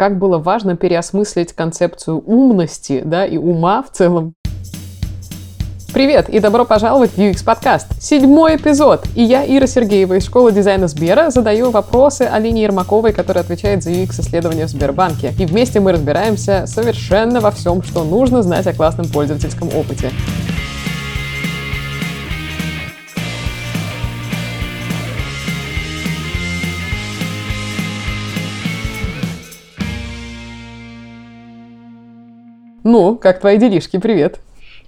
как было важно переосмыслить концепцию умности, да, и ума в целом. Привет и добро пожаловать в UX подкаст. Седьмой эпизод. И я, Ира Сергеева из школы дизайна Сбера, задаю вопросы Алине Ермаковой, которая отвечает за UX исследования в Сбербанке. И вместе мы разбираемся совершенно во всем, что нужно знать о классном пользовательском опыте. Ну, как твои делишки? Привет.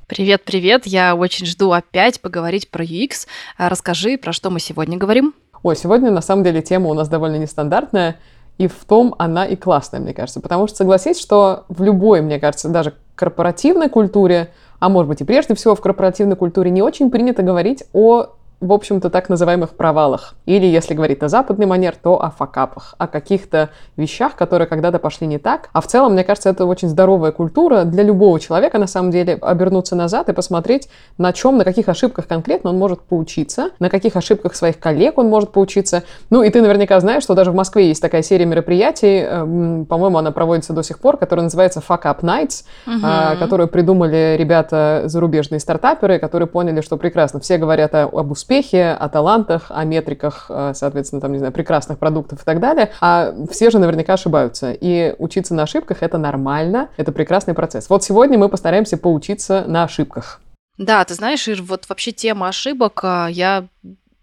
Привет, привет. Я очень жду опять поговорить про UX. А расскажи, про что мы сегодня говорим. Ой, сегодня на самом деле тема у нас довольно нестандартная, и в том она и классная, мне кажется. Потому что согласись, что в любой, мне кажется, даже корпоративной культуре, а может быть и прежде всего в корпоративной культуре не очень принято говорить о в общем-то, так называемых провалах. Или, если говорить на западный манер, то о факапах, о каких-то вещах, которые когда-то пошли не так. А в целом, мне кажется, это очень здоровая культура для любого человека, на самом деле, обернуться назад и посмотреть, на чем, на каких ошибках конкретно он может поучиться, на каких ошибках своих коллег он может поучиться. Ну, и ты наверняка знаешь, что даже в Москве есть такая серия мероприятий, э, по-моему, она проводится до сих пор, которая называется Fuck Up Nights, uh-huh. которую придумали ребята зарубежные стартаперы, которые поняли, что прекрасно все говорят об успехе, успехе, о талантах, о метриках, э, соответственно, там, не знаю, прекрасных продуктов и так далее. А все же наверняка ошибаются. И учиться на ошибках — это нормально, это прекрасный процесс. Вот сегодня мы постараемся поучиться на ошибках. Да, ты знаешь, Ир, вот вообще тема ошибок, а, я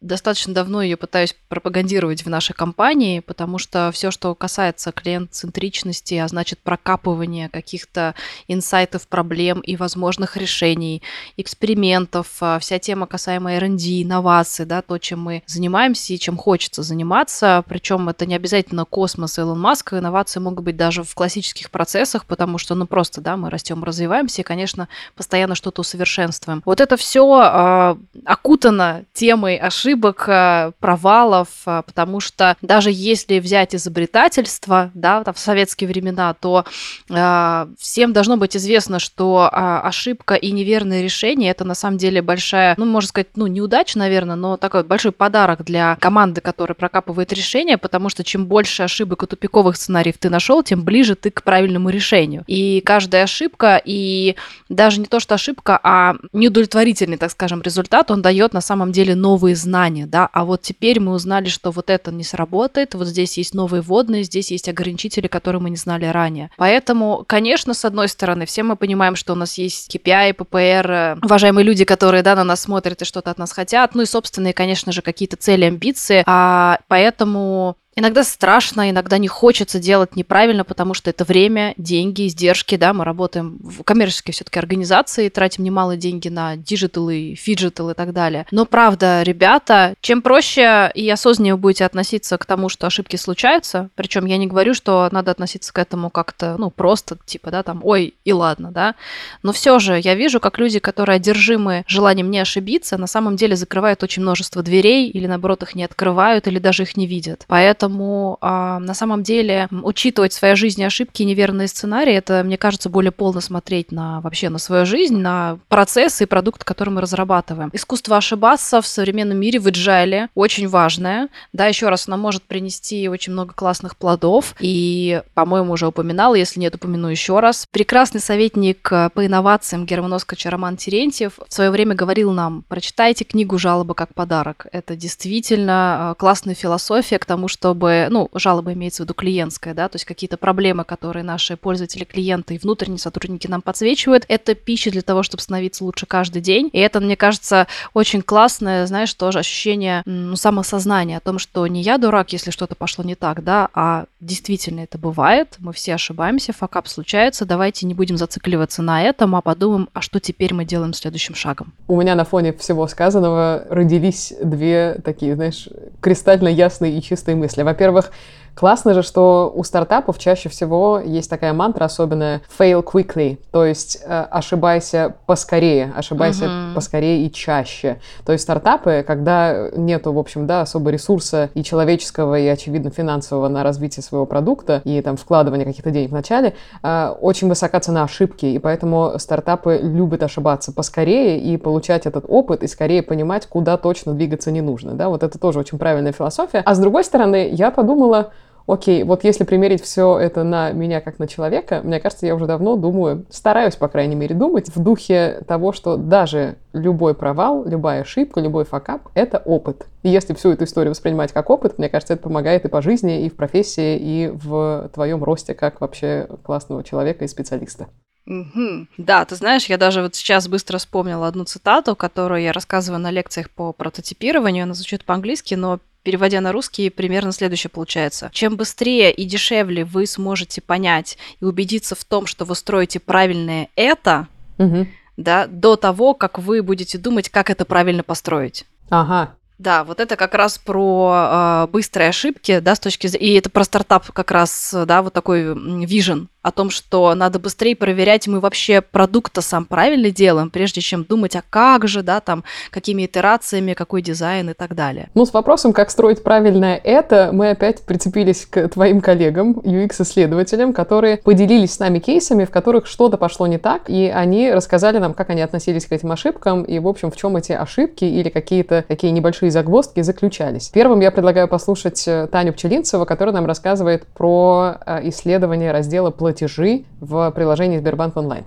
достаточно давно ее пытаюсь пропагандировать в нашей компании, потому что все, что касается клиент-центричности, а значит прокапывания каких-то инсайтов, проблем и возможных решений, экспериментов, а, вся тема касаемая R&D, инноваций, да, то, чем мы занимаемся и чем хочется заниматься, причем это не обязательно космос Илон Маск, инновации могут быть даже в классических процессах, потому что, ну, просто, да, мы растем, развиваемся и, конечно, постоянно что-то усовершенствуем. Вот это все э, а, окутано темой ошибок, ошибок, э, провалов, э, потому что даже если взять изобретательство, да, там, в советские времена, то э, всем должно быть известно, что э, ошибка и неверное решение это на самом деле большая, ну, можно сказать, ну, неудача, наверное, но такой большой подарок для команды, которая прокапывает решение, потому что чем больше ошибок и тупиковых сценариев ты нашел, тем ближе ты к правильному решению. И каждая ошибка, и даже не то, что ошибка, а неудовлетворительный, так скажем, результат, он дает на самом деле новые знания знания, да, а вот теперь мы узнали, что вот это не сработает, вот здесь есть новые вводные, здесь есть ограничители, которые мы не знали ранее. Поэтому, конечно, с одной стороны, все мы понимаем, что у нас есть KPI, PPR, э, уважаемые люди, которые, да, на нас смотрят и что-то от нас хотят, ну и собственные, конечно же, какие-то цели, амбиции, а поэтому Иногда страшно, иногда не хочется делать неправильно, потому что это время, деньги, издержки, да, мы работаем в коммерческой все-таки организации, тратим немалые деньги на digital и phygital и так далее. Но правда, ребята, чем проще и осознаннее вы будете относиться к тому, что ошибки случаются, причем я не говорю, что надо относиться к этому как-то, ну, просто, типа, да, там, ой, и ладно, да, но все же я вижу, как люди, которые одержимы желанием не ошибиться, на самом деле закрывают очень множество дверей или, наоборот, их не открывают или даже их не видят. Поэтому Поэтому а, на самом деле учитывать в своей жизни ошибки и неверные сценарии, это, мне кажется, более полно смотреть на вообще на свою жизнь, на процессы и продукты, которые мы разрабатываем. Искусство ошибаться в современном мире в agile очень важное. Да, еще раз, оно может принести очень много классных плодов. И, по-моему, уже упоминала, если нет, упомяну еще раз. Прекрасный советник по инновациям Герман Оскач Роман Терентьев в свое время говорил нам, прочитайте книгу «Жалоба как подарок». Это действительно э, классная философия к тому, чтобы чтобы, ну, жалоба имеется в виду клиентская, да, то есть какие-то проблемы, которые наши пользователи, клиенты и внутренние сотрудники нам подсвечивают, это пища для того, чтобы становиться лучше каждый день. И это, мне кажется, очень классное, знаешь, тоже ощущение ну, самосознания о том, что не я дурак, если что-то пошло не так, да, а действительно это бывает, мы все ошибаемся, факап случается, давайте не будем зацикливаться на этом, а подумаем, а что теперь мы делаем следующим шагом. У меня на фоне всего сказанного родились две такие, знаешь, кристально ясные и чистые мысли. Во-первых, Классно же, что у стартапов чаще всего есть такая мантра особенная fail quickly, то есть э, ошибайся поскорее, ошибайся uh-huh. поскорее и чаще. То есть стартапы, когда нету, в общем, да, особо ресурса и человеческого, и, очевидно, финансового на развитие своего продукта и там вкладывание каких-то денег в начале, э, очень высока цена ошибки, и поэтому стартапы любят ошибаться поскорее и получать этот опыт, и скорее понимать, куда точно двигаться не нужно, да, вот это тоже очень правильная философия. А с другой стороны, я подумала, окей, вот если примерить все это на меня как на человека, мне кажется, я уже давно думаю, стараюсь, по крайней мере, думать в духе того, что даже любой провал, любая ошибка, любой факап — это опыт. И если всю эту историю воспринимать как опыт, мне кажется, это помогает и по жизни, и в профессии, и в твоем росте как вообще классного человека и специалиста. Угу. Да, ты знаешь, я даже вот сейчас быстро вспомнила одну цитату, которую я рассказываю на лекциях по прототипированию. Она звучит по-английски, но переводя на русский, примерно следующее получается. Чем быстрее и дешевле вы сможете понять и убедиться в том, что вы строите правильное это, угу. да, до того, как вы будете думать, как это правильно построить. Ага. Да, вот это как раз про э, быстрые ошибки, да, с точки зрения... И это про стартап как раз, да, вот такой вижен о том, что надо быстрее проверять, мы вообще продукт-то сам правильно делаем, прежде чем думать, а как же, да, там, какими итерациями, какой дизайн и так далее. Ну, с вопросом, как строить правильное это, мы опять прицепились к твоим коллегам, UX-исследователям, которые поделились с нами кейсами, в которых что-то пошло не так, и они рассказали нам, как они относились к этим ошибкам, и, в общем, в чем эти ошибки или какие-то такие небольшие загвоздки заключались. Первым я предлагаю послушать э, Таню Пчелинцева, которая нам рассказывает про э, исследование раздела платежи в приложении Сбербанк онлайн.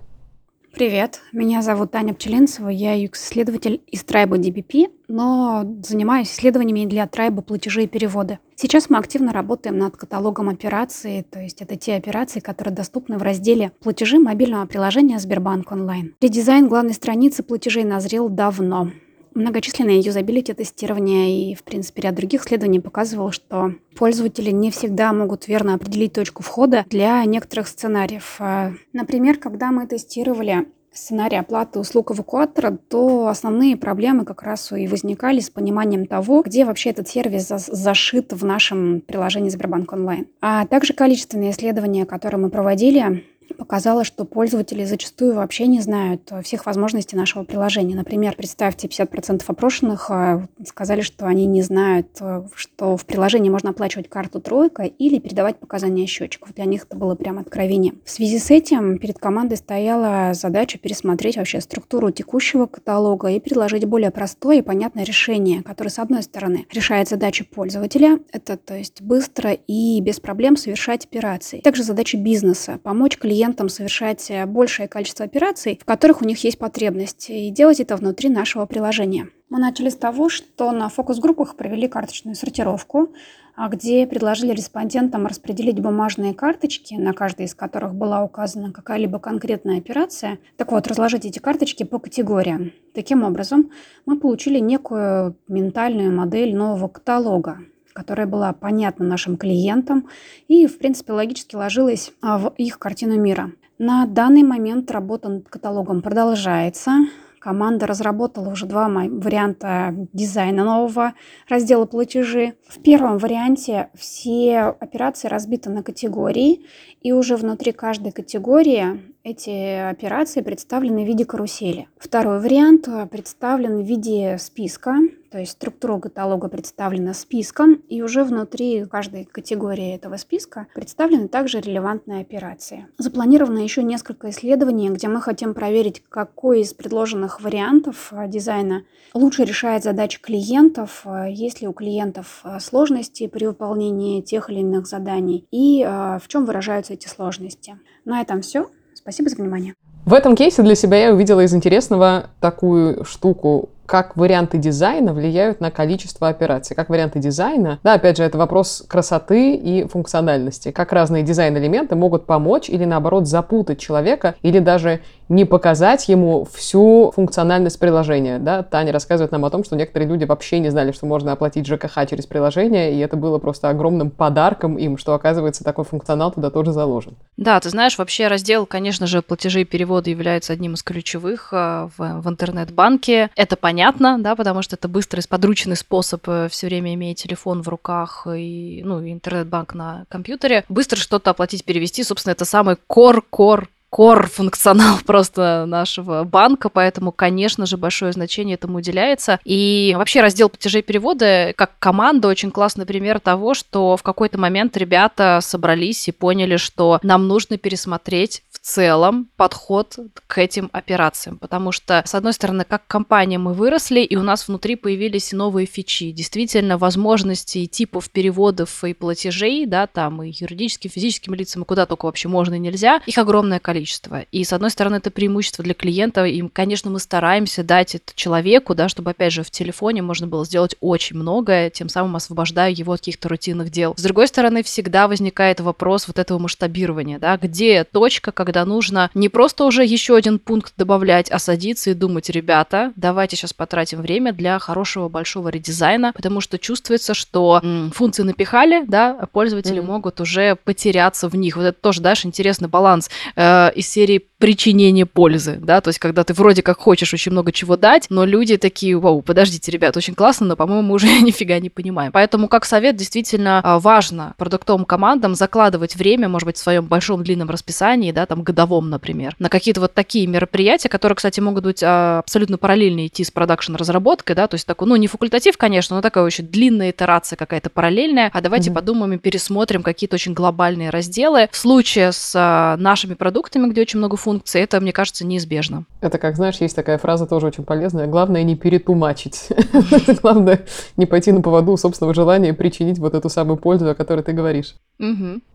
Привет, меня зовут Таня Пчелинцева, я UX-исследователь из Tribe DBP, но занимаюсь исследованиями для Tribe платежи и переводы. Сейчас мы активно работаем над каталогом операций, то есть это те операции, которые доступны в разделе «Платежи» мобильного приложения Сбербанк онлайн. Редизайн главной страницы платежей назрел давно. Многочисленные юзабилити тестирования и, в принципе, ряд других исследований показывал, что пользователи не всегда могут верно определить точку входа для некоторых сценариев. А, например, когда мы тестировали сценарий оплаты услуг эвакуатора, то основные проблемы как раз и возникали с пониманием того, где вообще этот сервис зашит в нашем приложении Сбербанк онлайн. А также количественные исследования, которые мы проводили, показало, что пользователи зачастую вообще не знают э, всех возможностей нашего приложения. Например, представьте, 50% опрошенных э, сказали, что они не знают, э, что в приложении можно оплачивать карту «Тройка» или передавать показания счетчиков. Для них это было прям откровение. В связи с этим перед командой стояла задача пересмотреть вообще структуру текущего каталога и предложить более простое и понятное решение, которое, с одной стороны, решает задачи пользователя, это то есть быстро и без проблем совершать операции. Также задача бизнеса – помочь клиенту клиентам совершать э, большее количество операций, в которых у них есть потребность, и делать это внутри нашего приложения. Мы начали с того, что на фокус-группах провели карточную сортировку, а где предложили респондентам распределить бумажные карточки, на каждой из которых была указана какая-либо конкретная операция. Так вот, разложить эти карточки по категориям. Таким образом, мы получили некую ментальную модель нового каталога, которая была понятна нашим клиентам и, в принципе, логически ложилась а, в их картину мира. На данный момент работа над каталогом продолжается. Команда разработала уже два варианта дизайна нового раздела платежи. В первом варианте все операции разбиты на категории, и уже внутри каждой категории эти операции представлены в виде карусели. Второй вариант представлен в виде списка, то есть структура каталога представлена списком, и уже внутри каждой категории этого списка представлены также релевантные операции. Запланировано еще несколько исследований, где мы хотим проверить, какой из предложенных вариантов э, дизайна лучше решает задачи клиентов, э, есть ли у клиентов э, сложности при выполнении тех или иных заданий, и в чем выражаются эти сложности. На этом все. Спасибо за внимание. В этом кейсе для себя я увидела из интересного такую штуку как варианты дизайна влияют на количество операций, как варианты дизайна. Да, опять же, это вопрос красоты и функциональности. Как разные дизайн-элементы могут помочь или, наоборот, запутать человека, или даже не показать ему всю функциональность приложения. Да? Таня рассказывает нам о том, что некоторые люди вообще не знали, что можно оплатить ЖКХ через приложение, и это было просто огромным подарком им, что, оказывается, такой функционал туда тоже заложен. Да, ты знаешь, вообще раздел, конечно же, платежи и переводы является одним из ключевых э, в, в интернет-банке. Это понятно да, потому что это быстрый, подручный способ э, все время иметь телефон в руках и, ну, интернет-банк на компьютере. Быстро что-то оплатить, перевести, собственно, это самый кор-кор core функционал просто нашего банка, поэтому, конечно же, большое значение этому уделяется. И вообще раздел платежей перевода как команда очень классный пример того, что в какой-то момент ребята собрались и поняли, что нам нужно пересмотреть целом подход к этим операциям, потому что, с одной стороны, как компания мы выросли, и у нас внутри появились новые фичи. Действительно, возможностей типов переводов и платежей, да, там и юридическим, физическим лицам, и куда только вообще можно и нельзя, их огромное количество. И, с одной стороны, это преимущество для клиента, и, конечно, мы стараемся дать это человеку, да, чтобы, опять же, в телефоне можно было сделать очень многое, тем самым освобождая его от каких-то рутинных дел. С другой стороны, всегда возникает вопрос вот этого масштабирования, да, где точка, когда нужно не просто уже еще один пункт добавлять, а садиться и думать, ребята, давайте сейчас потратим время для хорошего большого редизайна, потому что чувствуется, что м, функции напихали, да, а пользователи mm-hmm. могут уже потеряться в них. Вот это тоже, дашь, интересный баланс э, из серии причинения пользы, да, то есть когда ты вроде как хочешь очень много чего дать, но люди такие, вау, подождите, ребят, очень классно, но, по-моему, мы уже нифига не понимаем. Поэтому, как совет, действительно а, важно продуктовым командам закладывать время, может быть, в своем большом длинном расписании, да, там, годовом, например, на какие-то вот такие мероприятия, которые, кстати, могут быть а, абсолютно параллельно идти с продакшн-разработкой, да, то есть такой, ну, не факультатив, конечно, но такая очень длинная итерация какая-то параллельная, а давайте mm-hmm. подумаем и пересмотрим какие-то очень глобальные разделы. В случае с а, нашими продуктами, где очень много функций, это, мне кажется, неизбежно. Это, как знаешь, есть такая фраза тоже очень полезная. Главное не перетумачить. Главное не пойти на поводу собственного желания и причинить вот эту самую пользу, о которой ты говоришь.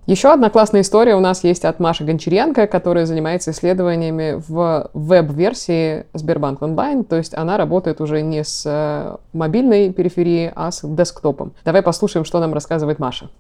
Еще одна классная история у нас есть от Маши Гончаренко, которая занимается исследованиями в веб-версии Сбербанк онлайн. То есть она работает уже не с э, мобильной периферией, а с десктопом. Давай послушаем, что нам рассказывает Маша.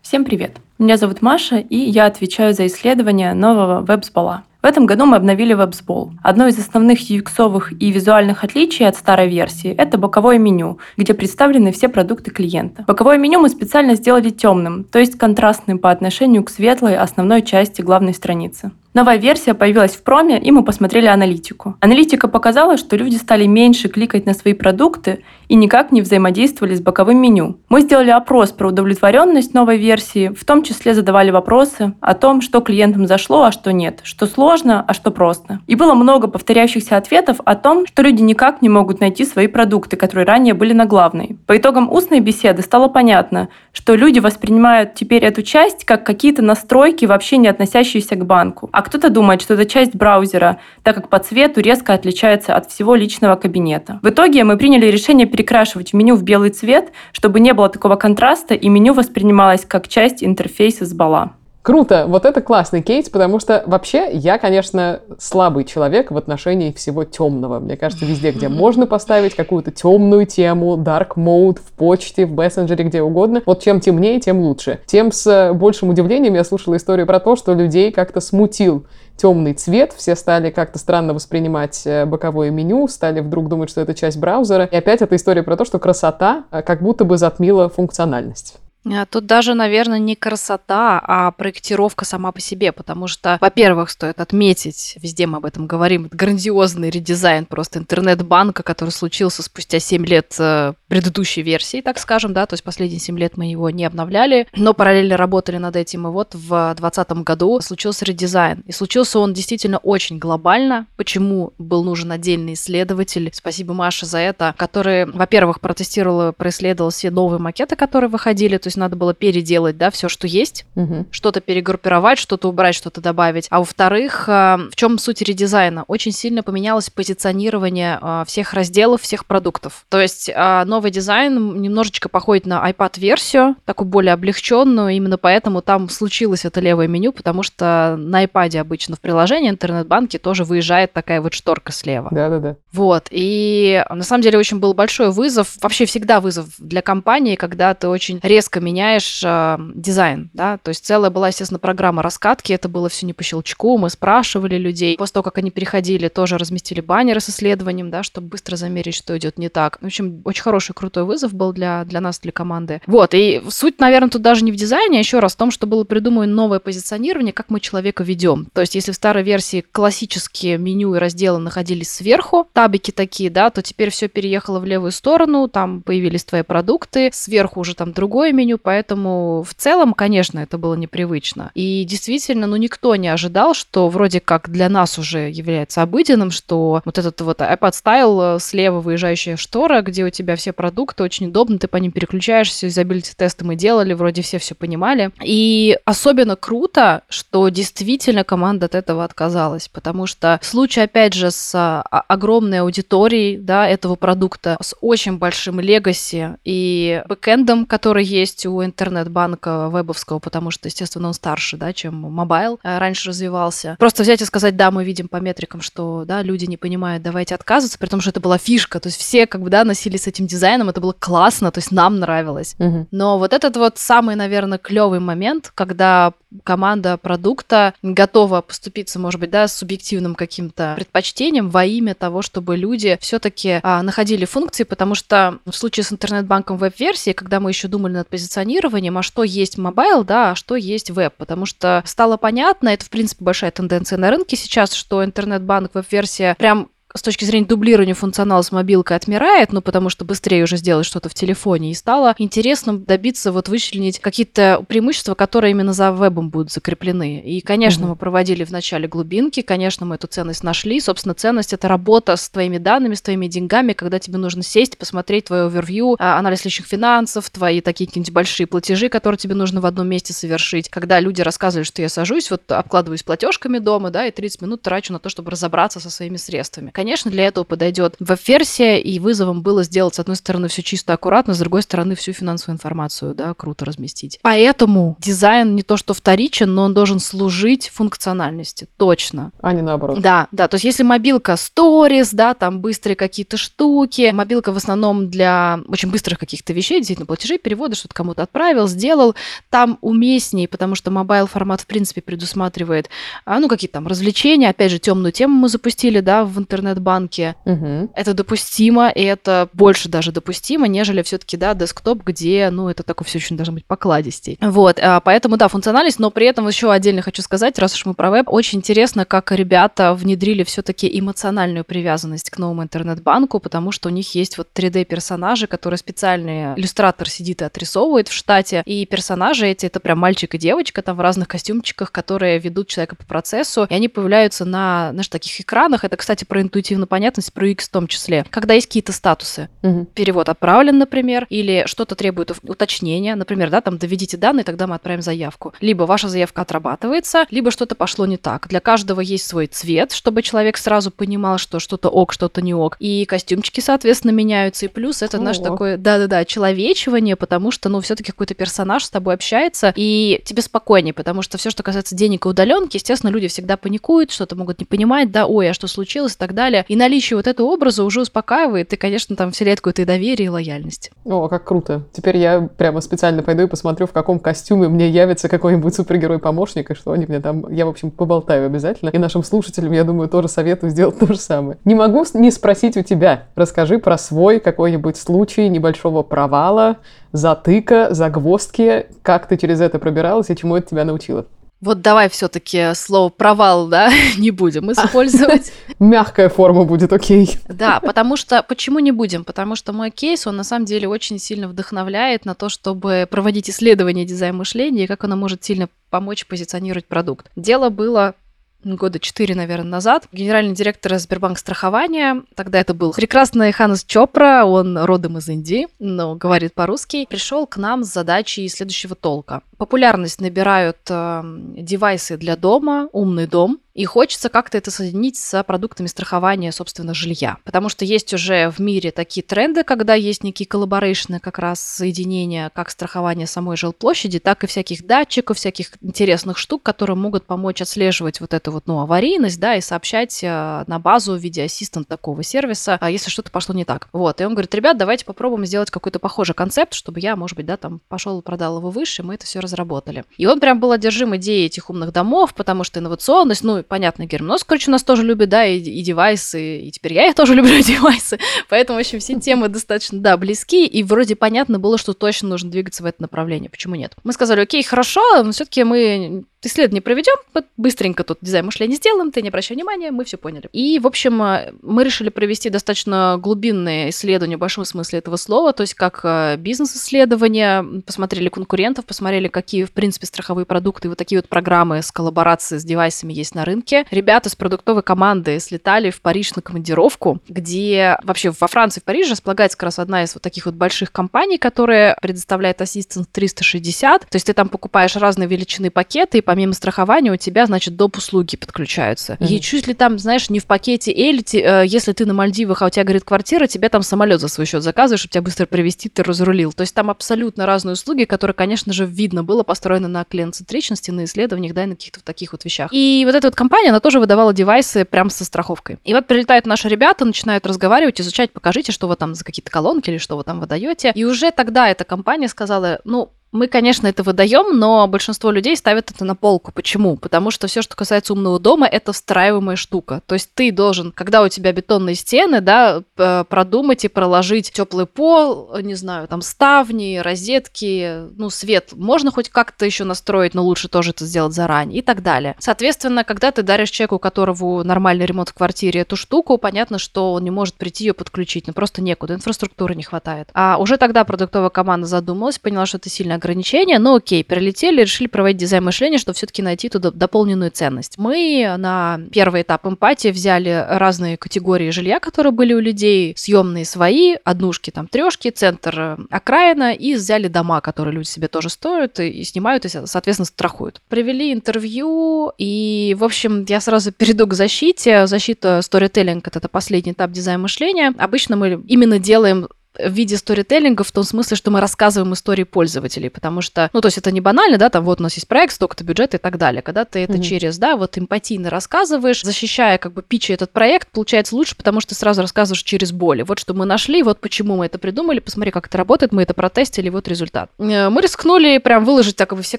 Всем привет! Меня зовут Маша, и я отвечаю за исследование нового веб-сбола. В этом году мы обновили WebSball. Одно из основных UX и визуальных отличий от старой версии – это боковое меню, где представлены все продукты клиента. Боковое меню мы специально сделали темным, то есть контрастным по отношению к светлой основной части главной страницы. Новая версия появилась в проме, и мы посмотрели аналитику. Аналитика показала, что люди стали меньше кликать на свои продукты и никак не взаимодействовали с боковым меню. Мы сделали опрос про удовлетворенность новой версии, в том числе задавали вопросы о том, что клиентам зашло, а что нет, что сложно, а что просто. И было много повторяющихся ответов о том, что люди никак не могут найти свои продукты, которые ранее были на главной. По итогам устной беседы стало понятно, что люди воспринимают теперь эту часть как какие-то настройки, вообще не относящиеся к банку. А кто-то думает, что это часть браузера, так как по цвету резко отличается от всего личного кабинета. В итоге мы приняли решение перекрашивать меню в белый цвет, чтобы не было такого контраста, и меню воспринималось как часть интерфейса с бала. Круто, вот это классный кейс, потому что вообще я, конечно, слабый человек в отношении всего темного. Мне кажется, везде, где можно поставить какую-то темную тему, dark mode в почте, в мессенджере, где угодно, вот чем темнее, тем лучше. Тем с большим удивлением я слушала историю про то, что людей как-то смутил темный цвет, все стали как-то странно воспринимать э, боковое меню, стали вдруг думать, что это часть браузера. И опять эта история про то, что красота э, как будто бы затмила функциональность. А тут даже, наверное, не красота, а проектировка сама по себе, потому что, во-первых, стоит отметить, везде мы об этом говорим, грандиозный редизайн просто интернет-банка, который случился спустя 7 лет э, предыдущей версии, так скажем, да, то есть последние 7 лет мы его не обновляли, но параллельно работали над этим, и вот в 2020 году случился редизайн. И случился он действительно очень глобально. Почему был нужен отдельный исследователь? Спасибо Маше за это, который, во-первых, протестировал, происследовал все новые макеты, которые выходили, то есть надо было переделать, да, все, что есть, угу. что-то перегруппировать, что-то убрать, что-то добавить. А во-вторых, э, в чем суть редизайна? Очень сильно поменялось позиционирование э, всех разделов, всех продуктов. То есть э, новый дизайн немножечко походит на iPad-версию, такую более облегченную, именно поэтому там случилось это левое меню, потому что на iPad обычно в приложении интернет-банке тоже выезжает такая вот шторка слева. Да-да-да. Вот, и на самом деле очень был большой вызов, вообще всегда вызов для компании, когда ты очень резко меняешь э, дизайн, да, то есть целая была, естественно, программа раскатки, это было все не по щелчку, мы спрашивали людей, после того, как они переходили, тоже разместили баннеры с исследованием, да, чтобы быстро замерить, что идет не так. В общем, очень хороший, крутой вызов был для, для нас, для команды. Вот, и суть, наверное, тут даже не в дизайне, а еще раз в том, что было придумано новое позиционирование, как мы человека ведем. То есть, если в старой версии классические меню и разделы находились сверху, табики такие, да, то теперь все переехало в левую сторону, там появились твои продукты, сверху уже там другое меню, меню, поэтому в целом, конечно, это было непривычно. И действительно, ну, никто не ожидал, что вроде как для нас уже является обыденным, что вот этот вот iPad Style, э, слева выезжающая штора, где у тебя все продукты, очень удобно, ты по ним переключаешься, изобилити тесты мы делали, вроде все все понимали. И особенно круто, что действительно команда от этого отказалась, потому что случай, опять же, с а, огромной аудиторией, да, этого продукта, с очень большим legacy и бэкэндом, который есть у интернет-банка вебовского, потому что, естественно, он старше, да, чем mobile э, раньше развивался. Просто взять и сказать, да, мы видим по метрикам, что, да, люди не понимают, давайте отказываться, при том, что это была фишка, то есть все, как бы, да, носились с этим дизайном, это было классно, то есть нам нравилось. Угу. Но вот этот вот самый, наверное, клевый момент, когда команда продукта готова поступиться, может быть, да, с субъективным каким-то предпочтением во имя того, чтобы люди все-таки а, находили функции, потому что в случае с интернет-банком веб-версии, когда мы еще думали над позиционированием, а что есть мобайл, да, а что есть веб, потому что стало понятно, это, в принципе, большая тенденция на рынке сейчас, что интернет-банк веб-версия прям с точки зрения дублирования функционала с мобилкой отмирает, ну, потому что быстрее уже сделать что-то в телефоне, и стало интересно добиться, вот вычленить какие-то преимущества, которые именно за вебом будут закреплены. И, конечно, Mm-hmm. мы проводили в начале глубинки, конечно, мы эту ценность нашли. Собственно, ценность — это работа с твоими данными, с твоими деньгами, когда тебе нужно сесть, посмотреть твое overview, а, анализ личных финансов, твои такие какие-нибудь большие платежи, которые тебе нужно в одном месте совершить. Когда люди рассказывали, что я сажусь, вот обкладываюсь платежками дома, да, и 30 минут трачу на то, чтобы разобраться со своими средствами конечно, для этого подойдет веб-версия, и вызовом было сделать, с одной стороны, все чисто аккуратно, с другой стороны, всю финансовую информацию, да, круто разместить. Поэтому дизайн не то что вторичен, но он должен служить функциональности, точно. А не наоборот. Да, да, то есть если мобилка сторис, да, там быстрые какие-то штуки, мобилка в основном для очень быстрых каких-то вещей, действительно, платежей, переводы, что-то кому-то отправил, сделал, там уместнее, потому что мобайл формат, в принципе, предусматривает, а, ну, какие-то там развлечения, опять же, темную тему мы запустили, да, в интернет интернет-банке. Угу. Это допустимо, и это больше даже допустимо, нежели все-таки, да, десктоп, где, ну, это такое все очень должно быть покладистей. Вот, а, поэтому, да, функциональность, но при этом еще отдельно хочу сказать, раз уж мы про веб, очень интересно, как ребята внедрили все-таки эмоциональную привязанность к новому интернет-банку, потому что у них есть вот 3D-персонажи, которые специальный иллюстратор сидит и отрисовывает в штате, и персонажи эти, это прям мальчик и девочка там в разных костюмчиках, которые ведут человека по процессу, и они появляются на, знаешь, таких экранах. Это, кстати, про интуитивность интуитивную понятность, про UX в том числе. Когда есть какие-то статусы. Угу. Перевод отправлен, например, или что-то требует уточнения, например, да, там доведите данные, тогда мы отправим заявку. Либо ваша заявка отрабатывается, либо что-то пошло не так. Для каждого есть свой цвет, чтобы человек сразу понимал, что что-то ок, что-то не ок. И костюмчики, соответственно, меняются. И плюс это наш такое, да-да-да, человечивание, потому что, ну, все-таки какой-то персонаж с тобой общается, и тебе спокойнее, потому что все, что касается денег и удаленки, естественно, люди всегда паникуют, что-то могут не понимать, да, ой, а что случилось и так далее далее. И наличие вот этого образа уже успокаивает и, конечно, там вселяет какое-то доверие и лояльность. О, как круто. Теперь я прямо специально пойду и посмотрю, в каком костюме мне явится какой-нибудь супергерой-помощник, и что они мне там... Я, в общем, поболтаю обязательно. И нашим слушателям, я думаю, тоже советую сделать то же самое. Не могу не спросить у тебя. Расскажи про свой какой-нибудь случай небольшого провала, затыка, загвоздки, как ты через это пробиралась и чему это тебя научило? Вот давай все-таки слово провал, да, не будем использовать. Мягкая форма будет окей. Да, потому что почему не будем? Потому что мой кейс, он на самом деле очень сильно вдохновляет на то, чтобы проводить исследования дизайн мышления и как оно может сильно помочь позиционировать продукт. Дело было года четыре, наверное, назад. Генеральный директор Сбербанк страхования, тогда это был прекрасный Ханс Чопра, он родом из Индии, но говорит по-русски, пришел к нам с задачей следующего толка. Популярность набирают э, девайсы для дома, умный дом, и хочется как-то это соединить с продуктами страхования, собственно, жилья. Потому что есть уже в мире такие тренды, когда есть некие collaboration ы, как раз соединения как страхования самой жилплощади, так и всяких датчиков, всяких интересных штук, которые могут помочь отслеживать вот эту вот, ну, аварийность, да, и сообщать э, на базу в виде ассистент такого сервиса, а если что-то пошло не так. Вот, и он говорит, ребят, давайте попробуем сделать какой-то похожий концепт, чтобы я, может быть, да, там пошел и продал его выше, мы это все разработали. И он прям был одержим идеей этих умных домов, потому что инновационность, ну, понятно, Германос, короче, нас тоже любит, да, и, и девайсы, и теперь я их тоже люблю, девайсы. Поэтому, в общем, все темы достаточно, да, близки, и вроде понятно было, что точно нужно двигаться в это направление. Почему нет? Мы сказали, окей, хорошо, но все-таки мы исследование проведем, быстренько тут дизайн мышления сделаем, ты не обращай внимания, мы все поняли. И, в общем, э, мы решили провести достаточно глубинное исследование в большом смысле этого слова, то есть как э, бизнес-исследование, посмотрели конкурентов, посмотрели, какие, в принципе, страховые продукты вот такие вот программы с коллаборацией с девайсами есть на рынке. Ребята с продуктовой команды слетали в Париж на командировку, где вообще во Франции, в Париже располагается как раз одна из вот таких вот больших компаний, которая предоставляет Assistant 360. То есть ты там покупаешь разные величины пакеты, и помимо страхования у тебя, значит, доп. услуги подключаются. Mm-hmm. И чуть ли там, знаешь, не в пакете Эльти, э, если ты на Мальдивах, а у тебя горит квартира, тебе там самолет за свой счет заказываешь, чтобы тебя быстро привезти, ты разрулил. То есть там абсолютно разные услуги, которые, конечно же, видно было построено на клиент-центричности, на исследованиях, да, и на каких-то таких вот вещах. И вот эта вот компания, она тоже выдавала девайсы прям со страховкой. И вот прилетают наши ребята, начинают разговаривать, изучать, покажите, что вы там за какие-то колонки или что вы там выдаете. И уже тогда эта компания сказала, ну, мы, конечно, это выдаем, но большинство людей ставят это на полку. Почему? Потому что все, что касается умного дома, это встраиваемая штука. То есть ты должен, когда у тебя бетонные стены, да, продумать и проложить теплый пол, не знаю, там ставни, розетки, ну, свет. Можно хоть как-то еще настроить, но лучше тоже это сделать заранее и так далее. Соответственно, когда ты даришь человеку, у которого нормальный ремонт в квартире, эту штуку, понятно, что он не может прийти ее подключить, ну просто некуда, инфраструктуры не хватает. А уже тогда продуктовая команда задумалась, поняла, что это сильно ограничения, но окей, прилетели, решили проводить дизайн мышления, чтобы все-таки найти туда дополненную ценность. Мы на первый этап эмпатии взяли разные категории жилья, которые были у людей, съемные свои, однушки, там, трешки, центр э, окраина, и взяли дома, которые люди себе тоже стоят и снимают, и, соответственно, страхуют. Провели интервью, и, в общем, я сразу перейду к защите. Защита storytelling — это последний этап дизайна мышления. Обычно мы именно делаем в виде сторителлинга в том смысле, что мы рассказываем истории пользователей, потому что, ну, то есть это не банально, да, там вот у нас есть проект, столько-то бюджета и так далее. Когда ты это mm-hmm. через, да, вот эмпатийно рассказываешь, защищая как бы питчи этот проект, получается лучше, потому что ты сразу рассказываешь через боли. Вот что мы нашли, вот почему мы это придумали, посмотри, как это работает, мы это протестили, вот результат. Э, мы рискнули прям выложить так бы все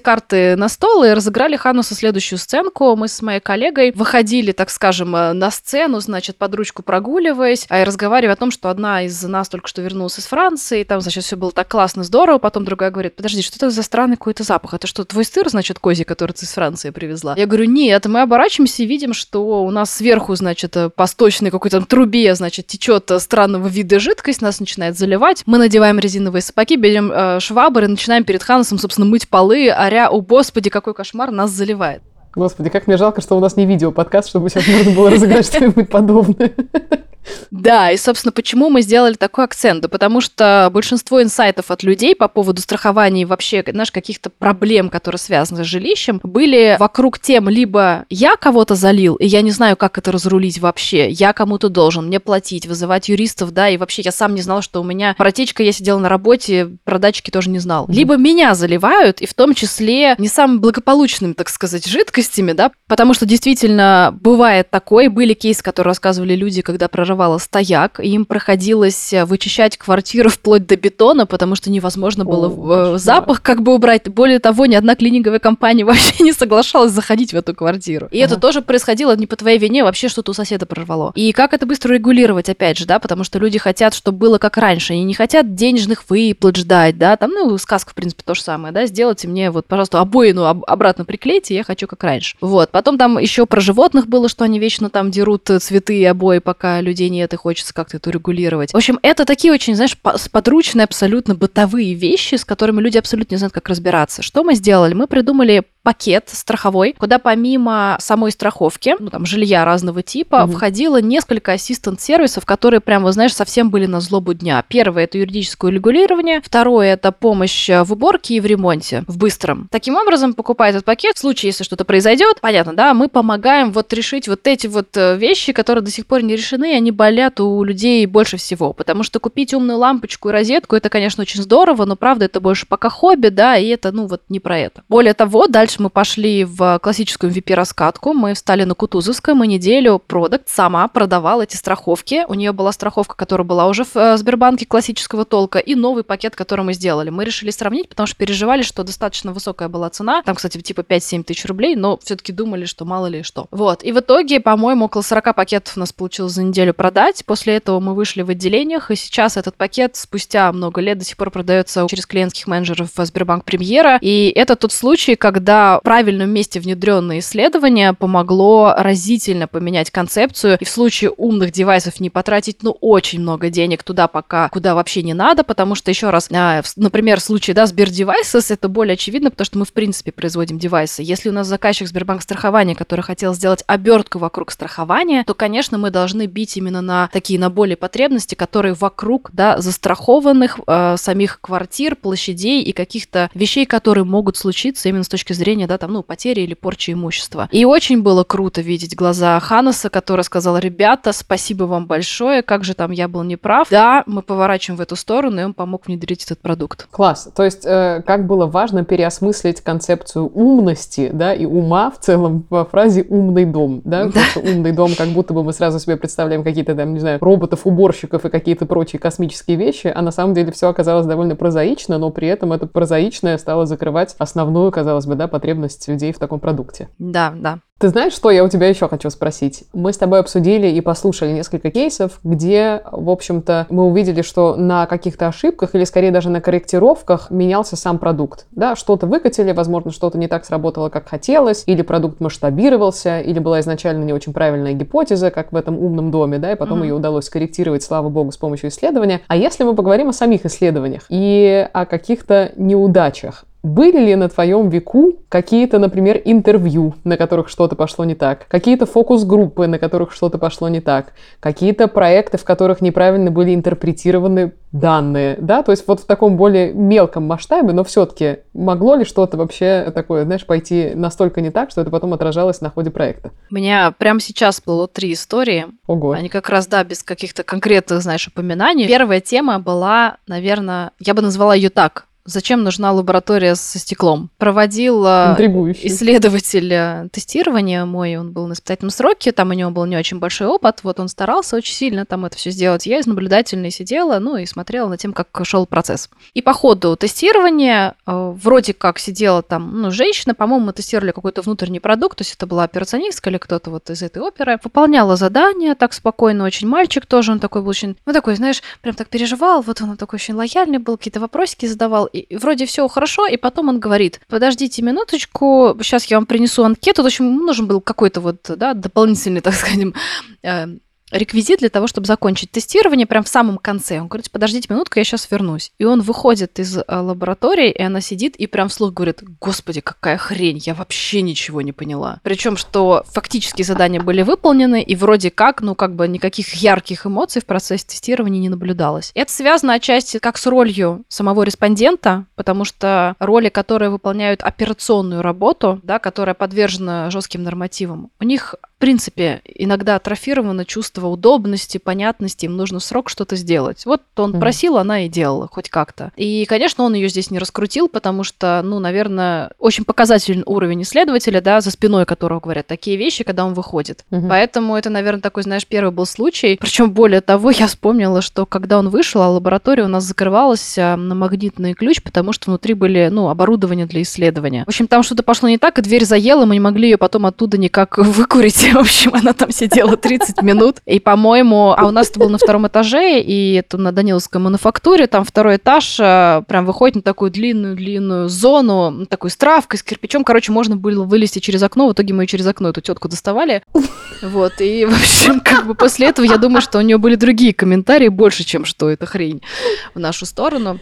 карты на стол и разыграли Ханусу следующую сценку. Мы с моей коллегой выходили, так скажем, э, на сцену, значит, под ручку прогуливаясь, а и разговаривая о том, что одна из нас только что вернулась вернулся из Франции, там, значит, все было так классно, здорово. Потом другая говорит, подожди, что это за странный какой-то запах? Это что, твой сыр, значит, козий, который ты из Франции привезла? Я говорю, нет, мы оборачиваемся и видим, что у нас сверху, значит, по сточной какой-то трубе, значит, течет странного вида жидкость, нас начинает заливать. Мы надеваем резиновые сапоги, берем э, швабры, начинаем перед Ханасом, собственно, мыть полы, оря, о господи, какой кошмар, нас заливает. Господи, как мне жалко, что у нас не видео подкаст, чтобы сейчас можно было разыграть что-нибудь подобное. Да, и, собственно, почему мы сделали такой акцент? Да потому что большинство инсайтов от людей по поводу страхования и вообще, знаешь, каких-то проблем, которые связаны с жилищем, были вокруг тем, либо я кого-то залил, и я не знаю, как это разрулить вообще, я кому-то должен, мне платить, вызывать юристов, да, и вообще я сам не знал, что у меня протечка, я сидела на работе, про датчики тоже не знал. Либо меня заливают, и в том числе не самым благополучными, так сказать, жидкостями, да, потому что действительно бывает такое, были кейсы, которые рассказывали люди, когда прорабатывали прорвало стояк, и им приходилось э, вычищать квартиру вплоть до бетона, потому что невозможно было О, запах как бы убрать. Более того, ни одна клининговая компания вообще не соглашалась заходить в эту квартиру. И ага. это тоже происходило не по твоей вине, вообще что-то у соседа прорвало. И как это быстро регулировать, опять же, да, потому что люди хотят, чтобы было как раньше, они не хотят денежных выплат ждать, да, там, ну, сказка, в принципе, то же самое, да, сделайте мне вот, пожалуйста, обоину об- обратно приклейте, я хочу как раньше. Вот, потом там еще про животных было, что они вечно там дерут цветы и обои, пока людей нет, и хочется как-то это регулировать. В общем, это такие очень, знаешь, подручные абсолютно бытовые вещи, с которыми люди абсолютно не знают, как разбираться. Что мы сделали? Мы придумали пакет страховой, куда помимо самой страховки, ну там жилья разного типа, mm-hmm. входило несколько ассистент-сервисов, которые прям, вы знаешь, совсем были на злобу дня. Первое это юридическое регулирование, второе это помощь в уборке и в ремонте, в быстром. Таким образом, покупая этот пакет, в случае, если что-то произойдет, понятно, да, мы помогаем вот решить вот эти вот э, вещи, которые до сих пор не решены, и они болят у людей больше всего, потому что купить умную лампочку и розетку, это, конечно, очень здорово, но правда это больше пока хобби, да, и это, ну вот не про это. Более того, дальше Дальше мы пошли в классическую VP-раскатку, мы встали на Кутузовское, мы неделю продукт сама продавал эти страховки. У нее была страховка, которая была уже в э, Сбербанке классического толка, и новый пакет, который мы сделали. Мы решили сравнить, потому что переживали, что достаточно высокая была цена. Там, кстати, типа 5-7 тысяч рублей, но все-таки думали, что мало ли что. Вот. И в итоге, по-моему, около 40 пакетов у нас получилось за неделю продать. После этого мы вышли в отделениях, и сейчас этот пакет спустя много лет до сих пор продается через клиентских менеджеров в Сбербанк Премьера. И это тот случай, когда в правильном месте внедренное исследование помогло разительно поменять концепцию и в случае умных девайсов не потратить, ну, очень много денег туда пока, куда вообще не надо, потому что, еще раз, а, например, в случае, да, Сбер Devices, это более очевидно, потому что мы, в принципе, производим девайсы. Если у нас заказчик Сбербанк страхования, который хотел сделать обертку вокруг страхования, то, конечно, мы должны бить именно на такие, на более потребности, которые вокруг, да, застрахованных э, самих квартир, площадей и каких-то вещей, которые могут случиться именно с точки зрения, да, там, ну, потери или порчи имущества. И очень было круто видеть глаза Ханаса, который сказал, ребята, спасибо вам большое, как же там я был неправ. Да, мы поворачиваем в эту сторону, и он помог внедрить этот продукт. Класс. То есть, э, как было важно переосмыслить концепцию умности, да, и ума в целом во фразе «умный дом», да, потому что умный дом, как будто бы мы сразу себе представляем какие-то там, не знаю, роботов-уборщиков и какие-то прочие космические вещи, а на самом деле все оказалось довольно прозаично, но при этом это прозаичное стало закрывать основную, казалось бы, да, потребность людей в таком продукте. Да, да. Ты знаешь, что я у тебя еще хочу спросить? Мы с тобой обсудили и послушали несколько кейсов, где, в общем-то, мы увидели, что на каких-то ошибках или скорее даже на корректировках менялся сам продукт. Да, что-то выкатили, возможно, что-то не так сработало, как хотелось, или продукт масштабировался, или была изначально не очень правильная гипотеза, как в этом умном доме, да, и потом mm-hmm. ее удалось корректировать, слава богу, с помощью исследования. А если мы поговорим о самих исследованиях и о каких-то неудачах, были ли на твоем веку какие-то, например, интервью, на которых что-то пошло не так, какие-то фокус-группы, на которых что-то пошло не так, какие-то проекты, в которых неправильно были интерпретированы данные, да, то есть вот в таком более мелком масштабе, но все-таки могло ли что-то вообще такое, знаешь, пойти настолько не так, что это потом отражалось на ходе проекта? У меня прямо сейчас было три истории. Ого. Они как раз, да, без каких-то конкретных, знаешь, упоминаний. Первая тема была, наверное, я бы назвала ее так, Зачем нужна лаборатория со стеклом? Проводил исследователь тестирования мой, он был на испытательном сроке, там у него был не очень большой опыт, вот он старался очень сильно там это все сделать. Я из наблюдательной сидела, ну и смотрела на тем, как шел процесс. И по ходу тестирования э, вроде как сидела там, ну, женщина, по-моему, мы тестировали какой-то внутренний продукт, то есть это была операционистка или кто-то вот из этой оперы, выполняла задание так спокойно, очень мальчик тоже, он такой был очень, ну такой, знаешь, прям так переживал, вот он такой очень лояльный был, какие-то вопросики задавал, и вроде все хорошо, и потом он говорит, подождите минуточку, сейчас я вам принесу анкету, в общем, нужен был какой-то вот, да, дополнительный, так скажем, э, реквизит для того, чтобы закончить тестирование прям в самом конце. Он говорит, подождите минутку, я сейчас вернусь. И он выходит из э, лаборатории, и она сидит и прям вслух говорит, господи, какая хрень, я вообще ничего не поняла. Причем, что фактически задания были выполнены, и вроде как, ну как бы никаких ярких эмоций в процессе тестирования не наблюдалось. Это связано отчасти как с ролью самого респондента, потому что роли, которые выполняют операционную работу, да, которая подвержена жестким нормативам, у них в принципе, иногда атрофировано чувство удобности, понятности, им нужно срок что-то сделать. Вот он mm-hmm. просил, она и делала, хоть как-то. И, конечно, он ее здесь не раскрутил, потому что, ну, наверное, очень показательный уровень исследователя, да, за спиной которого говорят такие вещи, когда он выходит. Mm-hmm. Поэтому это, наверное, такой, знаешь, первый был случай. Причем, более того, я вспомнила, что когда он вышел, а лаборатория у нас закрывалась а, на магнитный ключ, потому что внутри были, ну, оборудование для исследования. В общем, там что-то пошло не так, и дверь заела, мы не могли ее потом оттуда никак выкурить. В общем, она там сидела 30 минут. И, по-моему, а у нас это было на втором этаже, и это на Даниловской мануфактуре, там второй этаж э, прям выходит на такую длинную-длинную зону, такую с травкой, с кирпичом. Короче, можно было вылезти через окно. В итоге мы через окно эту тетку доставали. Вот, и, в общем, как бы после этого я думаю, что у нее были другие комментарии больше, чем что это хрень в нашу сторону.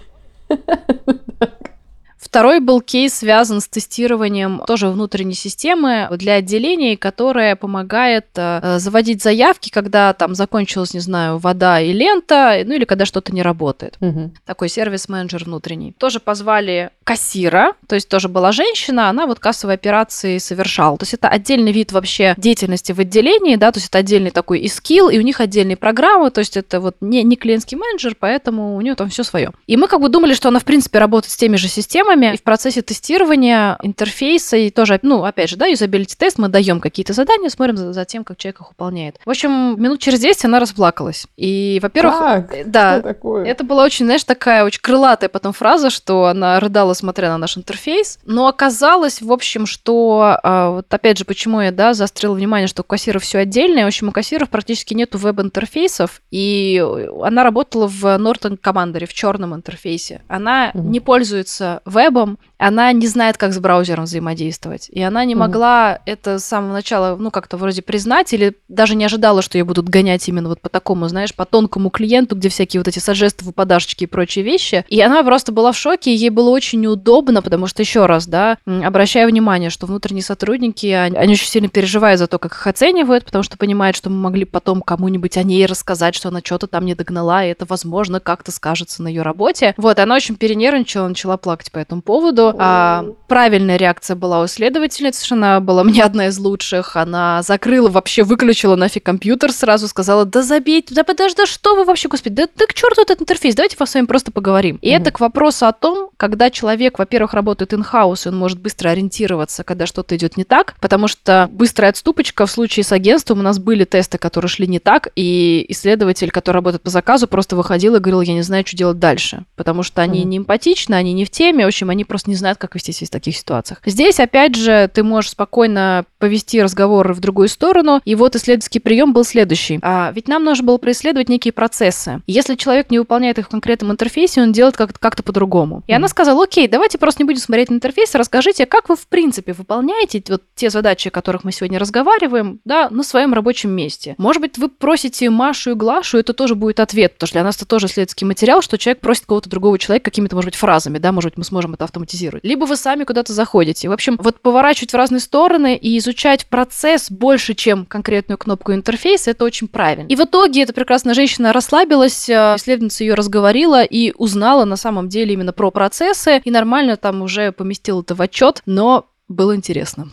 Второй был кейс связан с тестированием тоже внутренней системы для отделений, которая помогает э, заводить заявки, когда там закончилась, не знаю, вода и лента, ну или когда что-то не работает. Угу. Такой сервис-менеджер внутренний. Тоже позвали кассира, то есть тоже была женщина, она вот кассовые операции совершала. То есть это отдельный вид вообще деятельности в отделении, да, то есть это отдельный такой и скилл, и у них отдельные программы, то есть это вот не, не клиентский менеджер, поэтому у нее там все свое. И мы как бы думали, что она в принципе работает с теми же системами, системами. И в процессе тестирования интерфейса и тоже, ну, опять же, да, юзабилити тест, мы даем какие-то задания, смотрим за, за тем, как человек их выполняет. В общем, минут через 10 она расплакалась. И, во-первых, как? да, что такое? это была очень, знаешь, такая очень крылатая потом фраза, что она рыдала, смотря на наш интерфейс. Но оказалось, в общем, что, а, вот опять же, почему я, да, заострила внимание, что у кассиров все отдельное. В общем, у кассиров практически нету веб-интерфейсов, и она работала в Norton Commander, в черном интерфейсе. Она mm-hmm. не пользуется веб вебом, она не знает, как с браузером взаимодействовать. И она не могла это с самого начала, ну, как-то вроде признать, или даже не ожидала, что ее будут гонять именно вот по такому, знаешь, по тонкому клиенту, где всякие вот эти сажесты, выпадашечки и прочие вещи. И она просто была в шоке, ей было очень неудобно, потому что, еще раз, да, обращая внимание, что внутренние сотрудники, они, они очень сильно переживают за то, как их оценивают, потому что понимают, что мы могли потом кому-нибудь о ней рассказать, что она что-то там не догнала, и это, возможно, как-то скажется на ее работе. Вот, она очень перенервничала, начала плакать по этому поводу. А, правильная реакция была у исследовательницы, она была мне одна из лучших. Она закрыла, вообще выключила нафиг компьютер сразу, сказала, да забейте, да подожди, да что вы вообще, господи, да, да к черту этот интерфейс, давайте с вами просто поговорим. И mm-hmm. это к вопросу о том, когда человек, во-первых, работает in-house, он может быстро ориентироваться, когда что-то идет не так, потому что быстрая отступочка в случае с агентством у нас были тесты, которые шли не так, и исследователь, который работает по заказу, просто выходил и говорил, я не знаю, что делать дальше, потому что они mm-hmm. не эмпатичны, они не в теме, в общем, они просто не знают, как вести себя в таких ситуациях. Здесь, опять же, ты можешь спокойно повести разговор в другую сторону, и вот исследовательский прием был следующий. А, ведь нам нужно было происследовать некие процессы. Если человек не выполняет их в конкретном интерфейсе, он делает как- как-то по-другому. И mm-hmm. она сказала, окей, давайте просто не будем смотреть на интерфейс, расскажите, как вы, в принципе, выполняете вот те задачи, о которых мы сегодня разговариваем, да, на своем рабочем месте. Может быть, вы просите Машу и Глашу, это тоже будет ответ, потому что для нас это тоже исследовательский материал, что человек просит кого-то другого человека какими-то, может быть, фразами, да, может быть, мы сможем это автоматизировать. Либо вы сами куда-то заходите. В общем, вот поворачивать в разные стороны и изучать процесс больше, чем конкретную кнопку интерфейса, это очень правильно. И в итоге эта прекрасная женщина расслабилась, э, исследовательница ее разговорила и узнала на самом деле именно про процессы, и нормально там уже поместил это в отчет, но было интересно.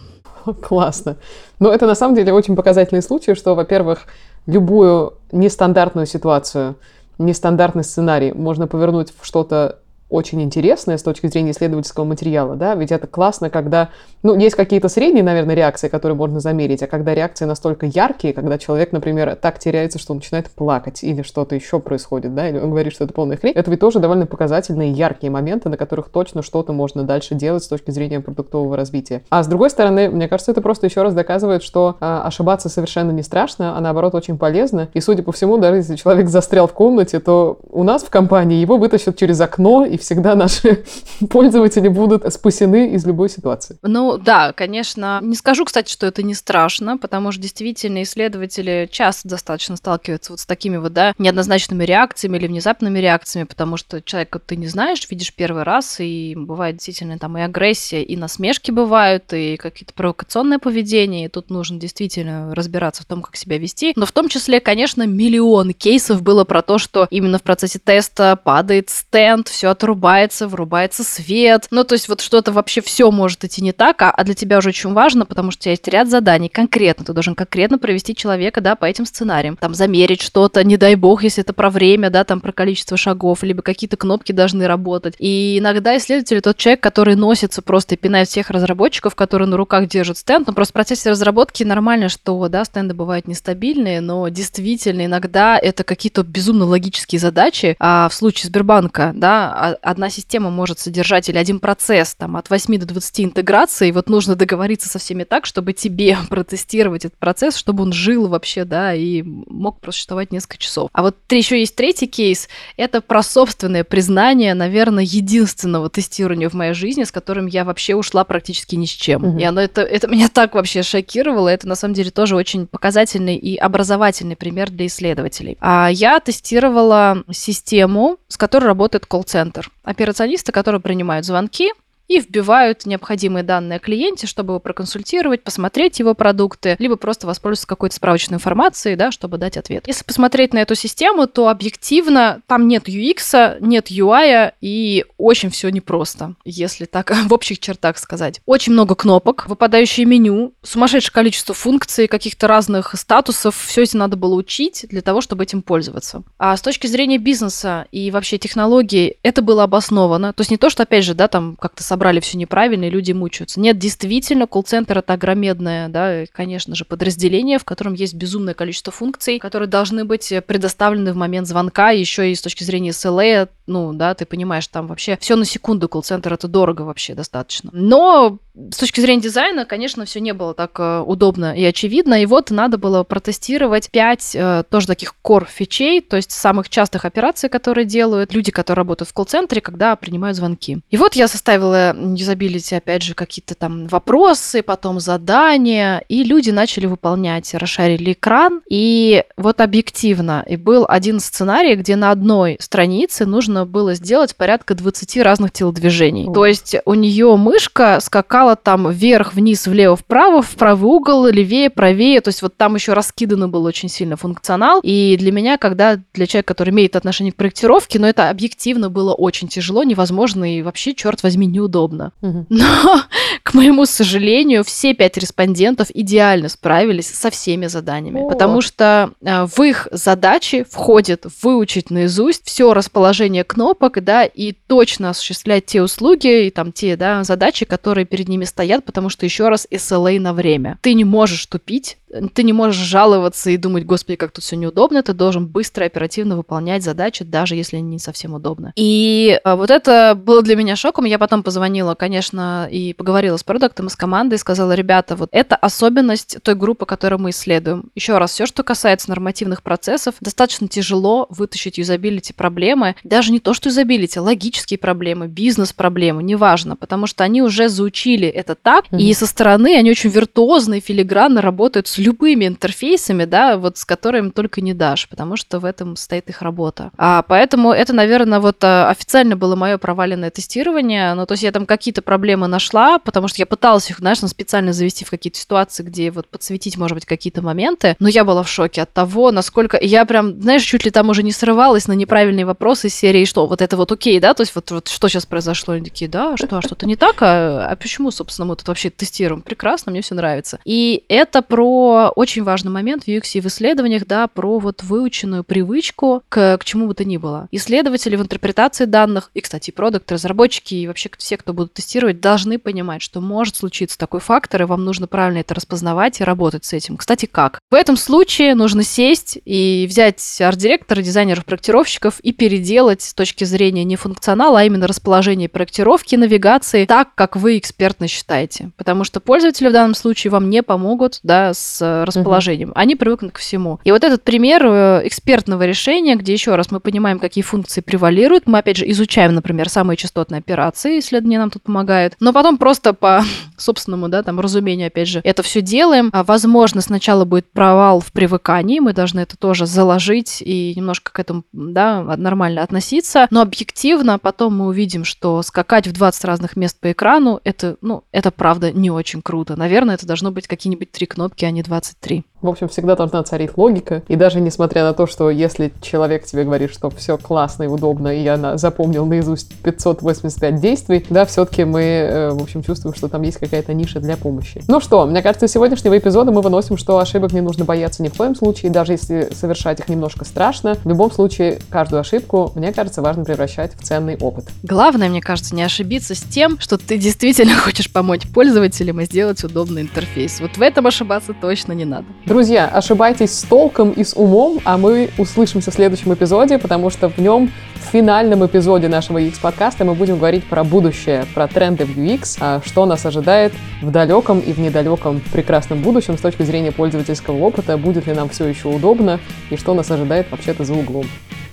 Классно. Но это на самом деле очень показательный случай, что, во-первых, любую нестандартную ситуацию, нестандартный сценарий можно повернуть в что-то очень интересное с точки зрения исследовательского материала, да, ведь это классно, когда, ну, есть какие-то средние, наверное, реакции, которые можно замерить, а когда реакции настолько яркие, когда человек, например, так теряется, что он начинает плакать, или что-то еще происходит, да, или он говорит, что это полная хрень, это ведь тоже довольно показательные, яркие моменты, на которых точно что-то можно дальше делать с точки зрения продуктового развития. А с другой стороны, мне кажется, это просто еще раз доказывает, что а, ошибаться совершенно не страшно, а наоборот очень полезно, и, судя по всему, даже если человек застрял в комнате, то у нас в компании его вытащат через окно, и всегда наши пользователи будут спасены из любой ситуации. Ну да, конечно. Не скажу, кстати, что это не страшно, потому что действительно исследователи часто достаточно сталкиваются вот с такими вот, да, неоднозначными реакциями или внезапными реакциями, потому что человека ты не знаешь, видишь первый раз, и бывает действительно там и агрессия, и насмешки бывают, и какие-то провокационное поведение, и тут нужно действительно разбираться в том, как себя вести. Но в том числе, конечно, миллион кейсов было про то, что именно в процессе теста падает стенд, все отрубается врубается, врубается свет. Ну, то есть вот что-то вообще все может идти не так, а, а для тебя уже очень важно, потому что у тебя есть ряд заданий конкретно. Ты должен конкретно провести человека, да, по этим сценариям. Там замерить что-то, не дай бог, если это про время, да, там про количество шагов, либо какие-то кнопки должны работать. И иногда исследователь тот человек, который носится просто и пинает всех разработчиков, которые на руках держат стенд. Ну, просто в процессе разработки нормально, что, да, стенды бывают нестабильные, но действительно иногда это какие-то безумно логические задачи. А в случае Сбербанка, да, а, одна система может содержать или один процесс там от 8 до 20 интеграций, вот нужно договориться со всеми так, чтобы тебе протестировать этот процесс, чтобы он жил вообще, да, и мог просуществовать несколько часов. А вот еще есть третий кейс, это про собственное признание, наверное, единственного тестирования в моей жизни, с которым я вообще ушла практически ни с чем. Угу. И оно это, это меня так вообще шокировало, это на самом деле тоже очень показательный и образовательный пример для исследователей. А я тестировала систему, с которой работает колл-центр операционисты, которые принимают звонки, и вбивают необходимые данные клиенте, чтобы его проконсультировать, посмотреть его продукты, либо просто воспользоваться какой-то справочной информацией, да, чтобы дать ответ. Если посмотреть на эту систему, то объективно там нет UX, нет UI, и очень все непросто, если так в общих чертах сказать. Очень много кнопок, выпадающее меню, сумасшедшее количество функций, каких-то разных статусов, все это надо было учить для того, чтобы этим пользоваться. А с точки зрения бизнеса и вообще технологий, это было обосновано. То есть не то, что, опять же, да, там как-то собрать собрали все неправильно, и люди мучаются. Нет, действительно, колл-центр это огромедное, да, конечно же, подразделение, в котором есть безумное количество функций, которые должны быть предоставлены в момент звонка, еще и с точки зрения SLA, ну, да, ты понимаешь, там вообще все на секунду колл-центр, это дорого вообще достаточно. Но с точки зрения дизайна, конечно, все не было так э, удобно и очевидно. И вот надо было протестировать 5 э, тоже таких core фичей, то есть самых частых операций, которые делают люди, которые работают в колл-центре, когда принимают звонки. И вот я составила юзабилити, опять же, какие-то там вопросы, потом задания, и люди начали выполнять, расшарили экран. И вот объективно, и был один сценарий, где на одной странице нужно было сделать порядка 20 разных телодвижений. О. То есть у нее мышка скакала там вверх, вниз, влево, вправо, в правый угол, левее, правее. То есть вот там еще раскидано был очень сильно функционал. И для меня, когда для человека, который имеет отношение к проектировке, но ну, это объективно было очень тяжело, невозможно и вообще, черт возьми, неудобно. Угу. Но, к моему сожалению, все пять респондентов идеально справились со всеми заданиями. О. Потому что а, в их задачи входит выучить наизусть все расположение кнопок, да, и точно осуществлять те услуги и там те, да, задачи, которые перед ними стоят, потому что, еще раз, SLA на время. Ты не можешь тупить, ты не можешь жаловаться и думать, господи, как тут все неудобно, ты должен быстро, оперативно выполнять задачи, даже если они не совсем удобны. И а, вот это было для меня шоком. Я потом позвонила, конечно, и поговорила с продуктом и с командой, и сказала, ребята, вот это особенность той группы, которую мы исследуем. Еще раз, все, что касается нормативных процессов, достаточно тяжело вытащить юзабилити проблемы, даже не то, что юзабилити, логические проблемы, бизнес-проблемы, неважно, потому что они уже заучили это так, mm-hmm. и со стороны они очень виртуозно и филигранно работают с любыми интерфейсами, да, вот с которыми только не дашь, потому что в этом стоит их работа. А поэтому это, наверное, вот а, официально было мое проваленное тестирование. Ну, то есть я там какие-то проблемы нашла, потому что я пыталась их, знаешь, специально завести в какие-то ситуации, где вот подсветить, может быть, какие-то моменты. Но я была в шоке от того, насколько... Я прям, знаешь, чуть ли там уже не срывалась на неправильные вопросы из серии, что вот это вот окей, да, то есть вот, вот что сейчас произошло? Они такие, да, что, а что-то не так? А, а почему, собственно, мы тут вообще тестируем? Прекрасно, мне все нравится. И это про очень важный момент в UX и в исследованиях, да, про вот выученную привычку к, к чему бы то ни было. Исследователи в интерпретации данных, и, кстати, продукты, разработчики и вообще все, кто будут тестировать, должны понимать, что может случиться такой фактор, и вам нужно правильно это распознавать и работать с этим. Кстати, как? В этом случае нужно сесть и взять арт-директора, дизайнеров, проектировщиков и переделать с точки зрения не функционала, а именно расположения проектировки, навигации, так, как вы экспертно считаете. Потому что пользователи в данном случае вам не помогут да, с расположением. Они привыкнут к всему. И вот этот пример э, экспертного решения, где еще раз мы понимаем, какие функции превалируют, мы опять же изучаем, например, самые частотные операции, исследования нам тут помогают, но потом просто по собственному, да, там, разумению, опять же, это все делаем. А, возможно, сначала будет провал в привыкании, мы должны это тоже заложить и немножко к этому, да, нормально относиться, но объективно потом мы увидим, что скакать в 20 разных мест по экрану, это, ну, это правда не очень круто. Наверное, это должно быть какие-нибудь три кнопки, а не 23. В общем, всегда должна царить логика. И даже несмотря на то, что если человек тебе говорит, что все классно и удобно, и я запомнил наизусть 585 действий, да, все-таки мы, э, в общем, чувствуем, что там есть какая-то ниша для помощи. Ну что, мне кажется, из сегодняшнего эпизода мы выносим, что ошибок не нужно бояться ни в коем случае, даже если совершать их немножко страшно. В любом случае, каждую ошибку, мне кажется, важно превращать в ценный опыт. Главное, мне кажется, не ошибиться с тем, что ты действительно хочешь помочь пользователям и сделать удобный интерфейс. Вот в этом ошибаться точно не надо. Друзья, ошибайтесь с толком и с умом, а мы услышимся в следующем эпизоде, потому что в нем, в финальном эпизоде нашего UX-подкаста, мы будем говорить про будущее, про тренды в UX, а что нас ожидает в далеком и в недалеком прекрасном будущем с точки зрения пользовательского опыта, будет ли нам все еще удобно и что нас ожидает вообще-то за углом.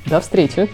До встречи!